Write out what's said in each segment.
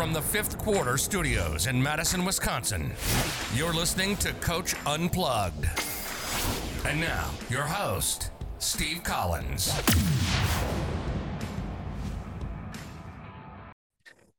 From the Fifth Quarter Studios in Madison, Wisconsin, you're listening to Coach Unplugged. And now, your host, Steve Collins.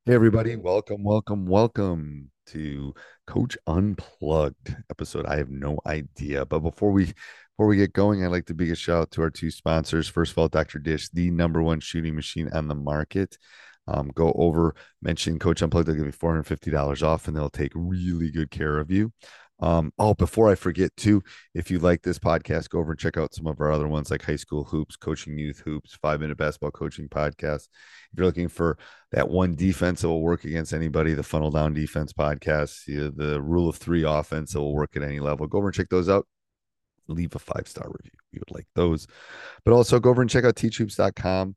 Hey, everybody. Welcome, welcome, welcome to Coach Unplugged episode. I have no idea. But before we before we get going, I'd like to big a shout out to our two sponsors. First of all, Dr. Dish, the number one shooting machine on the market. Um, go over, mention Coach Unplugged. They'll give you $450 off and they'll take really good care of you. Um, oh, before I forget too, if you like this podcast, go over and check out some of our other ones like High School Hoops, Coaching Youth Hoops, Five Minute Basketball Coaching Podcast. If you're looking for that one defense that will work against anybody, the Funnel Down Defense Podcast, the, the Rule of Three offense that will work at any level, go over and check those out. Leave a five star review. We would like those. But also go over and check out teachhoops.com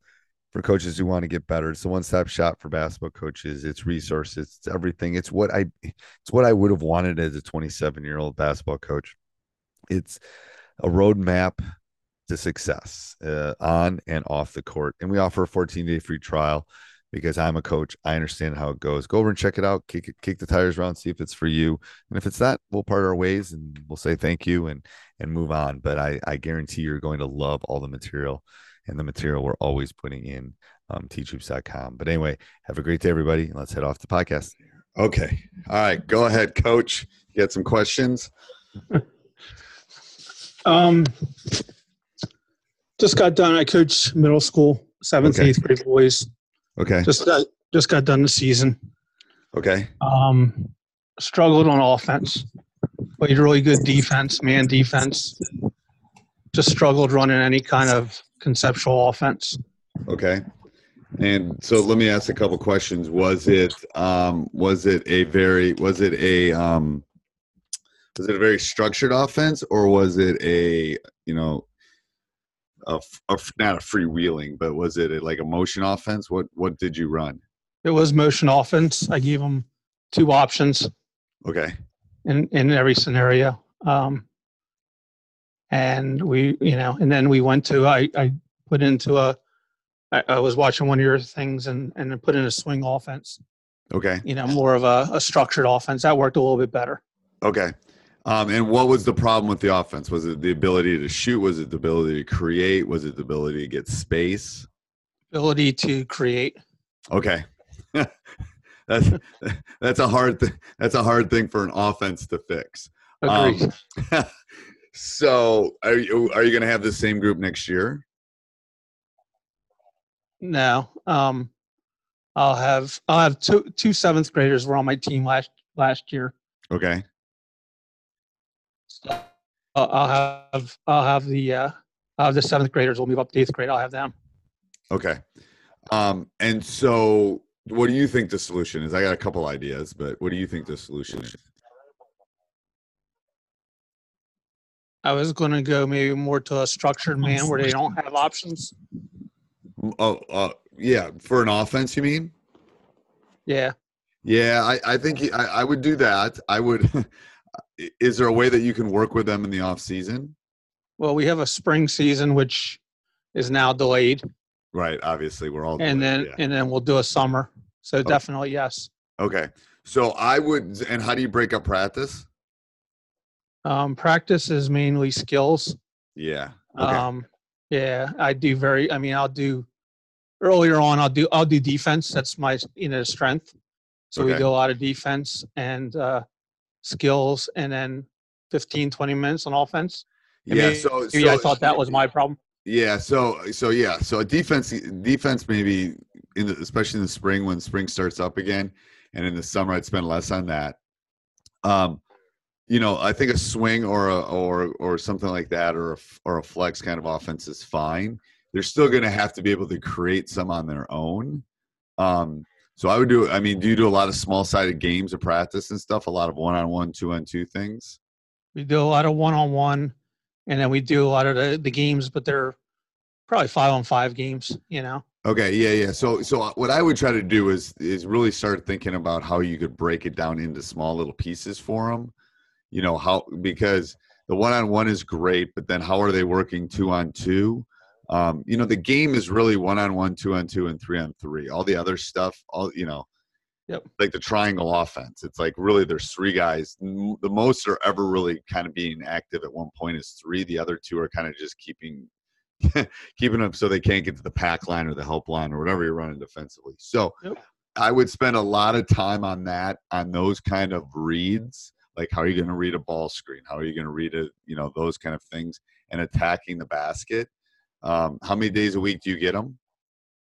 for coaches who want to get better. It's the one-stop shop for basketball coaches. It's resources, it's everything. It's what I it's what I would have wanted as a 27-year-old basketball coach. It's a roadmap to success uh, on and off the court. And we offer a 14-day free trial because I'm a coach. I understand how it goes. Go over and check it out. Kick kick the tires around, see if it's for you. And if it's not, we'll part our ways and we'll say thank you and and move on. But I I guarantee you're going to love all the material and the material we're always putting in um, teachhoops.com. But anyway, have a great day, everybody. Let's head off the podcast. Okay. All right. Go ahead, coach. You got some questions? um, just got done. I coach middle school, seventh, okay. eighth grade boys. Okay. Just got, just got done the season. Okay. Um, struggled on offense. Played really good defense, man defense. Just struggled running any kind of conceptual offense. Okay. And so let me ask a couple questions. Was it um, was it a very was it a um, was it a very structured offense or was it a you know a, a not a freewheeling but was it a, like a motion offense? What what did you run? It was motion offense. I gave them two options. Okay. In in every scenario. Um, and we you know and then we went to i i put into a I, I was watching one of your things and and put in a swing offense. Okay. You know more of a, a structured offense. That worked a little bit better. Okay. Um, and what was the problem with the offense? Was it the ability to shoot? Was it the ability to create? Was it the ability to get space? Ability to create. Okay. That's that's a hard th- that's a hard thing for an offense to fix. Agreed. Um, So, are you are you going to have the same group next year? No. Um, I'll have I'll have two two seventh graders were on my team last last year. Okay. So I'll have I'll have the uh, I'll have the seventh graders. will move up to eighth grade. I'll have them. Okay. Um, and so, what do you think the solution is? I got a couple ideas, but what do you think the solution is? I was going to go maybe more to a structured man where they don't have options. Oh, uh, yeah, for an offense, you mean? Yeah. Yeah, I, I think he, I, I would do that. I would. is there a way that you can work with them in the off season? Well, we have a spring season which is now delayed, Right. Obviously, we're all. and delayed, then yeah. and then we'll do a summer. So definitely yes. Okay. So I would. And how do you break up practice? Um, practice is mainly skills. Yeah. Okay. Um, yeah, I do very. I mean, I'll do earlier on. I'll do I'll do defense. That's my you know strength. So we do a lot of defense and uh, skills, and then 15, 20 minutes on offense. And yeah. maybe- So, maybe I thought that was my problem. Yeah, so so yeah, so a defense defense maybe in the, especially in the spring when spring starts up again, and in the summer I'd spend less on that. Um, you know, I think a swing or a or or something like that, or a or a flex kind of offense is fine. They're still going to have to be able to create some on their own. Um, so I would do. I mean, do you do a lot of small sided games of practice and stuff? A lot of one on one, two on two things. We do a lot of one on one, and then we do a lot of the, the games, but they're probably five on five games. You know. Okay, yeah, yeah. So, so what I would try to do is is really start thinking about how you could break it down into small little pieces for them. You know how because the one on one is great, but then how are they working two on two? Um, you know, the game is really one on one, two on two, and three on three. All the other stuff, all you know, Yep. like the triangle offense. It's like really there's three guys. The most are ever really kind of being active at one point is three. The other two are kind of just keeping keeping them so they can't get to the pack line or the help line or whatever you're running defensively. So I would spend a lot of time on that, on those kind of reads. Like how are you going to read a ball screen? How are you going to read it? You know, those kind of things and attacking the basket. Um, how many days a week do you get them?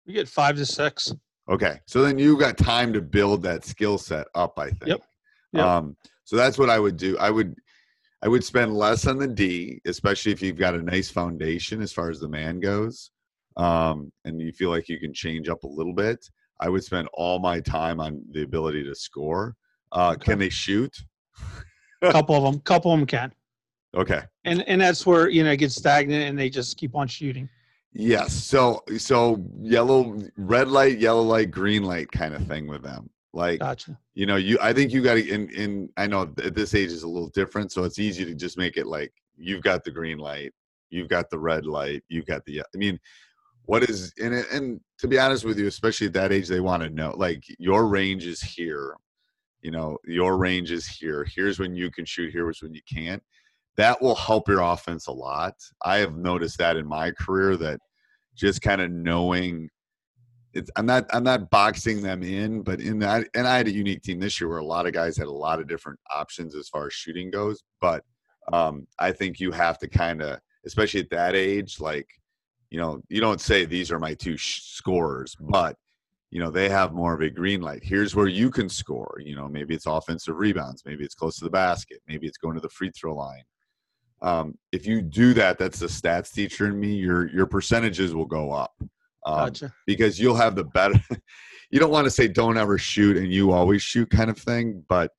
We get five to six. Okay. So then you've got time to build that skill set up, I think. Yep. Yep. Um, so that's what I would do. I would I would spend less on the D, especially if you've got a nice foundation as far as the man goes. Um, and you feel like you can change up a little bit. I would spend all my time on the ability to score. Uh, Can they shoot? A couple of them, couple of them can, Okay. and and that's where you know it gets stagnant, and they just keep on shooting. Yes. So so yellow, red light, yellow light, green light kind of thing with them. Like Gotcha. you know, you I think you got to in in I know at this age is a little different, so it's easy to just make it like you've got the green light, you've got the red light, you've got the I mean, what is and it- and to be honest with you, especially at that age, they want to know like your range is here. You know, your range is here. Here's when you can shoot. Here's when you can't. That will help your offense a lot. I have noticed that in my career that just kind of knowing it's I'm not I'm not boxing them in, but in that and I had a unique team this year where a lot of guys had a lot of different options as far as shooting goes. But um, I think you have to kind of, especially at that age, like you know, you don't say these are my two sh- scorers, but you know they have more of a green light. Here's where you can score. You know, maybe it's offensive rebounds, maybe it's close to the basket, maybe it's going to the free throw line. Um, if you do that, that's the stats teacher in me. Your your percentages will go up um, Gotcha. because you'll have the better. you don't want to say don't ever shoot and you always shoot kind of thing, but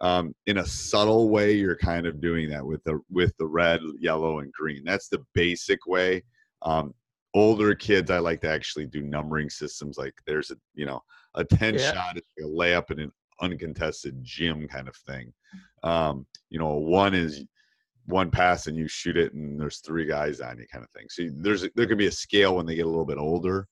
um, in a subtle way, you're kind of doing that with the with the red, yellow, and green. That's the basic way. Um, older kids, I like to actually do numbering systems. Like there's a you know a ten Yeah. shot is a layup in an uncontested gym kind of thing. Um, you know, one is one pass and you shoot it and there's three guys on you kind of thing. So there's there could be a scale when they get a little bit older,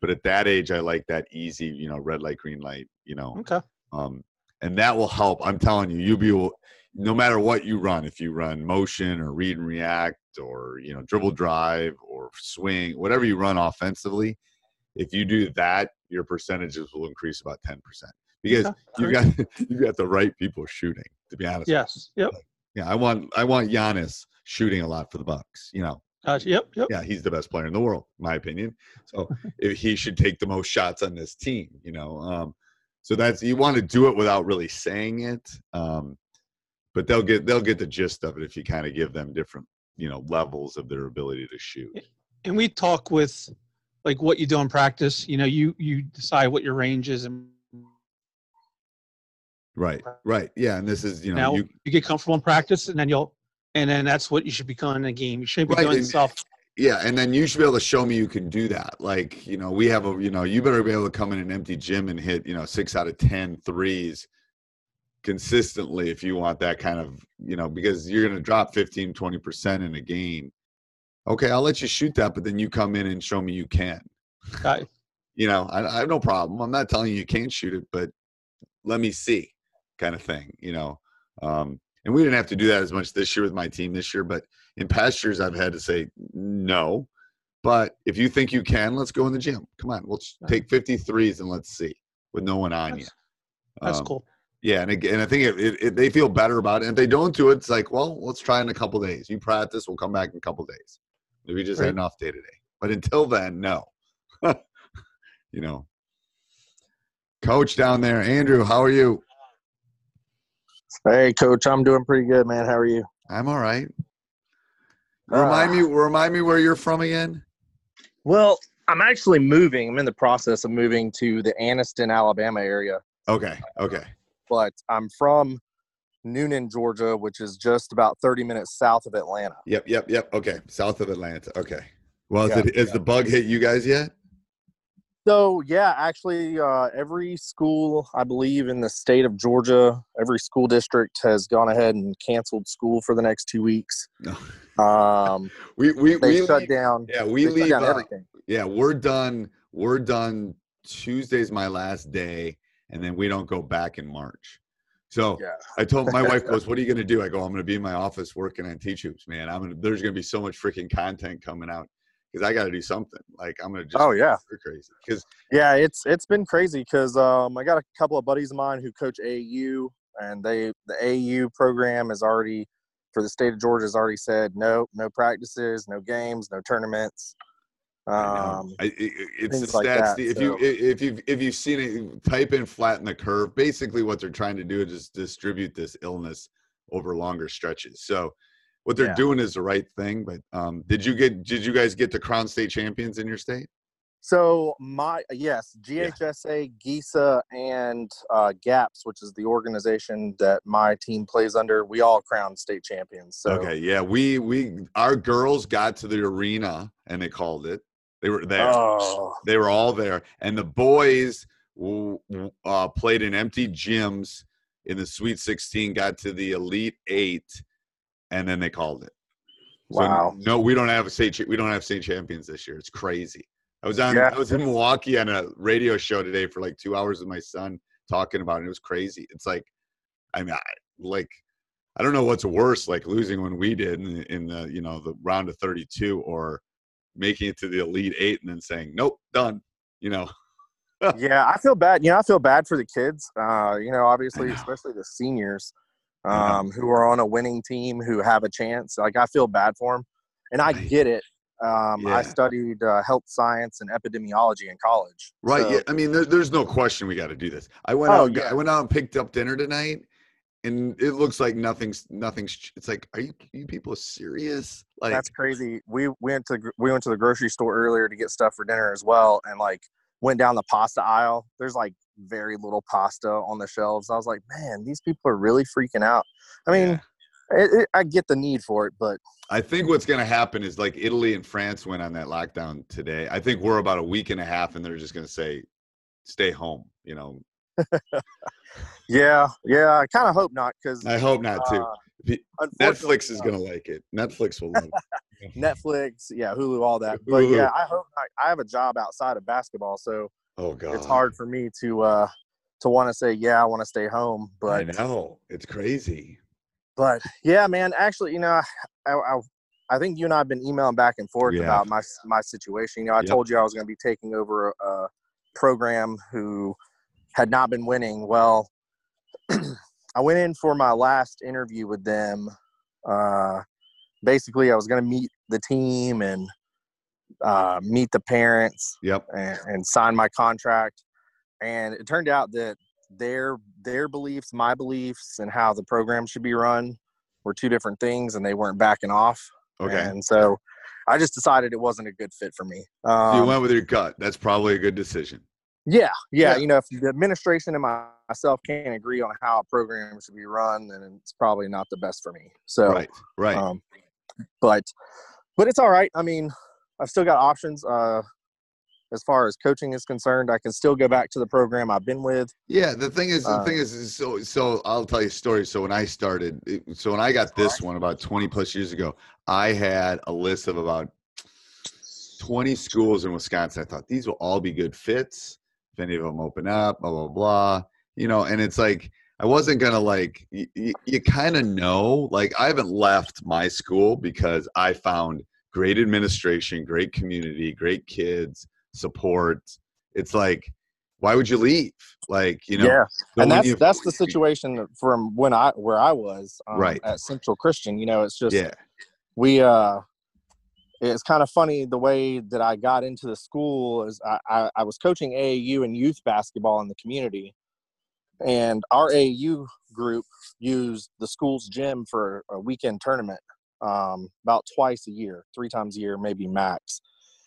but at that age, I like that easy, you know, red light, green light, you know, Okay. um, and that will help. I'm telling you, you'll be able, no matter what you run, if you run motion or read and react or you know dribble drive or swing, whatever you run offensively, if you do that, your percentages will increase about ten percent because you got you got the right people shooting. To be honest. Yes. Yep. Yeah, I want I want Giannis shooting a lot for the Bucks. You know, Gotcha. Yep. Yep. yeah, he's the best player in the world, in my opinion. So if he should take the most shots on this team. You know, um, so that's you want to do it without really saying it, um, but they'll get they'll get the gist of it if you kind of give them different you know levels of their ability to shoot. And we talk with like what you do in practice. You know, you you decide what your range is, and Right, right, yeah, and this is you know now you you, get comfortable in practice, and then you'll and then that's what you should be doing in a game. You shouldn't be Right, doing and- stuff Yeah, and then you should be able to show me you can do that. Like, you know, we have a, you know, you better be able to come in an empty gym and hit, you know, six out of 10 threes consistently if you want that kind of, you know, because you're going to drop 15, 20% in a game. Okay, I'll let you shoot that, but then you come in and show me you can. I, You know, I, I have no problem. I'm not telling you you can't shoot it, but let me see kind of thing, you know. Um, and we didn't have to do that as much this year with my team this year, but in past years I've had to say no. But if you think you can, let's go in the gym. Come on, we'll take 53s and let's see with no one on you. that's Um, cool. Yeah, and again, I think it, it, it, they feel better about it. And if they don't do it, it's like, well, let's try in a couple days. You practice, we'll come back in a couple days. Maybe just had Right. an off day today. But until then, no. you know. Coach down there, Andrew, how are you? Hey, coach, I'm doing pretty good, man. How are you? I'm all right. Remind me, ah. remind me where you're from again. Well, I'm actually moving. I'm in the process of moving to the Anniston, Alabama area, Okay, okay. But I'm from Newnan, Georgia, which is just about 30 minutes south of Atlanta. Yep, yep, yep. Okay, south of Atlanta. Okay. Well, Yeah, is, it, is the bug hit you guys yet? So, yeah, actually, uh, every school, I believe, in the state of Georgia, every school district has gone ahead and canceled school for the next two weeks. No. Um, We we they we shut leave- down. Yeah, we leave uh, everything. Yeah, we're done. We're done. Tuesday's my last day, and then we don't go back in March. So Yeah. I told my wife goes, "What are you going to do?" I go, "I'm going to be in my office working on hoops, man. I'm gonna. There's going to be so much freaking content coming out because I got to do something. Like I'm going to just. Oh, yeah. crazy because Yeah, it's it's been crazy because um, I got a couple of buddies of mine who coach AAU and they the AAU program is already for the state of Georgia has already said no, no practices, no games, no tournaments. Um, I, it, it's the things like stats. that, if you if you if you've seen it, type in flatten the curve. Basically, what they're trying to do is just distribute this illness over longer stretches. So, what they're Yeah. doing is the right thing. But um, did you get did you guys get to crown state champions in your state? so my yes, GHSA, GISA, and uh, GAPPS, which is the organization that my team plays under, we all crowned state champions. So okay, yeah, we we our girls got to the arena and they called it. They were there. Oh. They were all there, and the boys uh, played in empty gyms in the Sweet 16. Got to the Elite Eight, and then they called it. So, Wow. no, we don't have a state. We don't have state champions this year. It's crazy. I was on. Yeah. I was in Milwaukee on a radio show today for like two hours with my son talking about it. It was crazy. It's like, I mean, I, like, I don't know what's worse, like losing when we did in, in the you know the round of 32, or making it to the Elite Eight and then saying, "Nope, done." You know. yeah, I feel bad. You know, I feel bad for the kids. Uh, you know, obviously, especially the seniors um, who are on a winning team who have a chance. Like, I feel bad for them, and I get it. Um, Yeah. I studied uh, health science and epidemiology in college. Right. So- yeah. I mean, there, there's no question we got to do this. I went Oh, out. yeah. I went out and picked up dinner tonight, and it looks like nothing's nothing's. It's like, are you you people serious? Like, That's crazy. We went to we went to the grocery store earlier to get stuff for dinner as well, and like went down the pasta aisle. There's like very little pasta on the shelves. I was like, man, these people are really freaking out. I mean, it, it, I get the need for it, but I think what's going to happen is like Italy and France went on that lockdown today. I think we're about a week and a half, and they're just going to say, "Stay home." You know. yeah, yeah, I kind of hope not because I hope not too. Uh, Netflix is going to like it. Netflix will love it. Netflix, yeah, Hulu, all that. But Hulu. yeah, I hope not. I have a job outside of basketball, so Oh God. it's hard for me to uh to want to say, yeah, I want to stay home, But I know it's crazy. but yeah, man. Actually, you know, I, I, I think you and I have been emailing back and forth Yeah. about my my situation. You know, I Yep. told you I was going to be taking over a, a program who had not been winning. Well, I went in for my last interview with them. Uh, basically, I was going to meet the team and uh, meet the parents. Yep. And, and sign my contract. And it turned out that their their beliefs, my beliefs, and how the program should be run were two different things, and they weren't backing off. Okay. And so I just decided it wasn't a good fit for me. So Um, you went with your gut. That's probably a good decision. Yeah, yeah, Yeah. You know, if the administration and my, myself can't agree on how a program should be run, then it's probably not the best for me. So, Right. Right. Um, but, but it's all right. I mean, I've still got options. Uh, as far as coaching is concerned, I can still go back to the program I've been with. Yeah, the thing is, the Uh, thing is, is, so so I'll tell you a story. So when I started, so when I got this one about twenty plus years ago, I had a list of about twenty schools in Wisconsin. I thought these will all be good fits. If any of them open up, blah blah blah. You know, and it's like I wasn't gonna like you, you, you kind of know. Like I haven't left my school because I found great administration, great community, great kids, support. It's like, why would you leave? Like, you know, yeah, and that's that's the situation from when I where I was um, Right. at Central Christian. You know, it's just yeah, we uh it's kind of funny the way that I got into the school is I, I, I was coaching AAU and youth basketball in the community. And our AAU group used the school's gym for a weekend tournament um, about twice a year, three times a year, maybe max.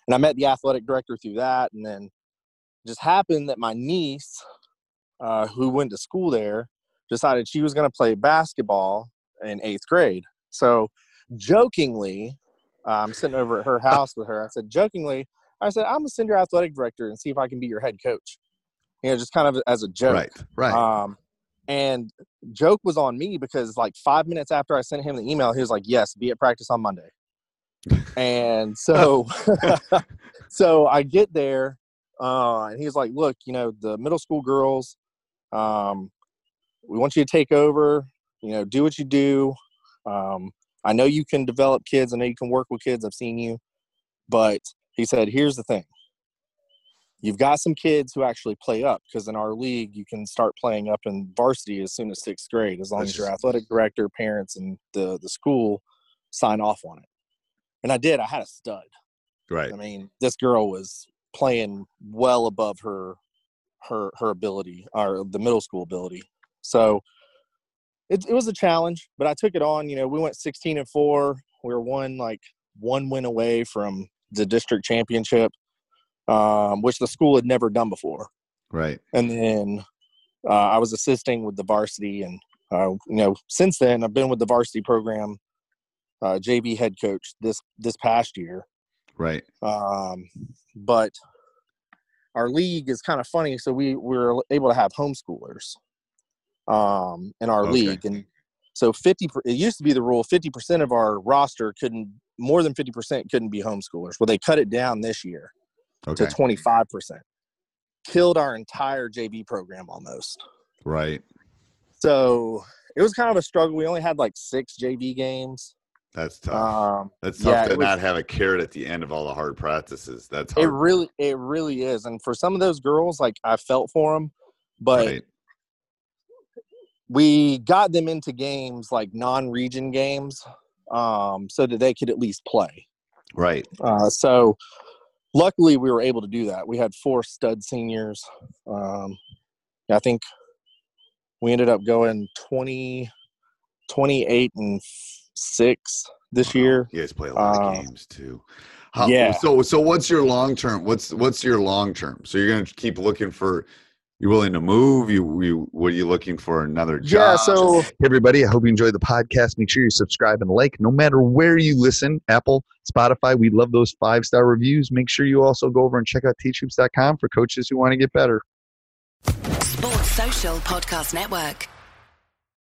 And I met the athletic director through that. And then just happened that my niece, uh, who went to school there, decided she was going to play basketball in eighth grade. So jokingly, I'm sitting over at her house with her. I said, jokingly, I said, I'm gonna send your athletic director and see if I can be your head coach. You know, just kind of as a joke. right, right. Um, and joke was on me because like five minutes after I sent him the email, he was like, "Yes, be at practice on Monday." and so, so I get there, uh, and he's like, "Look, you know, the middle school girls, um, we want you to take over. You know, do what you do. Um, I know you can develop kids. I know you can work with kids. I've seen you, but he said, here's the thing." You've got some kids who actually play up because in our league you can start playing up in varsity as soon as sixth grade, as long as your athletic director, parents, and the the school sign off on it. And I did. I had a stud. right. I mean, this girl was playing well above her her her ability or the middle school ability. So it, it was a challenge, but I took it on. You know, we went 16 and four. We were one like one win away from the district championship, um, which the school had never done before. Right. And then uh, I was assisting with the varsity, and uh, you know, since then I've been with the varsity program, uh, JV head coach this this past year. Right. Um, but our league is kind of funny. So we we're able to have homeschoolers um, in our Okay. league, and so fifty. It used to be the rule: fifty percent of our roster couldn't more than fifty percent couldn't be homeschoolers. Well, they cut it down this year Okay. to twenty five percent. Killed our entire JV program almost. Right. So it was kind of a struggle. We only had like six JV games. That's tough. Um, That's tough yeah, to was- not have a carrot at the end of all the hard practices. That's It really, it really is. And for some of those girls, like I felt for them, but right. We got them into games like non-region games, um, so that they could at least play. Right. Uh, so luckily, we were able to do that. We had four stud seniors. Um, I think we ended up going 20, 28 and six this year. You guys play a lot Uh, of games too. How, yeah. So so what's your long term? What's what's your long term? So you're gonna keep looking for. You willing to move? You you what are you looking for? Another job? Yeah, so- Hey, everybody, I hope you enjoyed the podcast. Make sure you subscribe and like, no matter where you listen. Apple, Spotify, we love those five star reviews. Make sure you also go over and check out teachhoops.com for coaches who want to get better. Sports Social Podcast Network.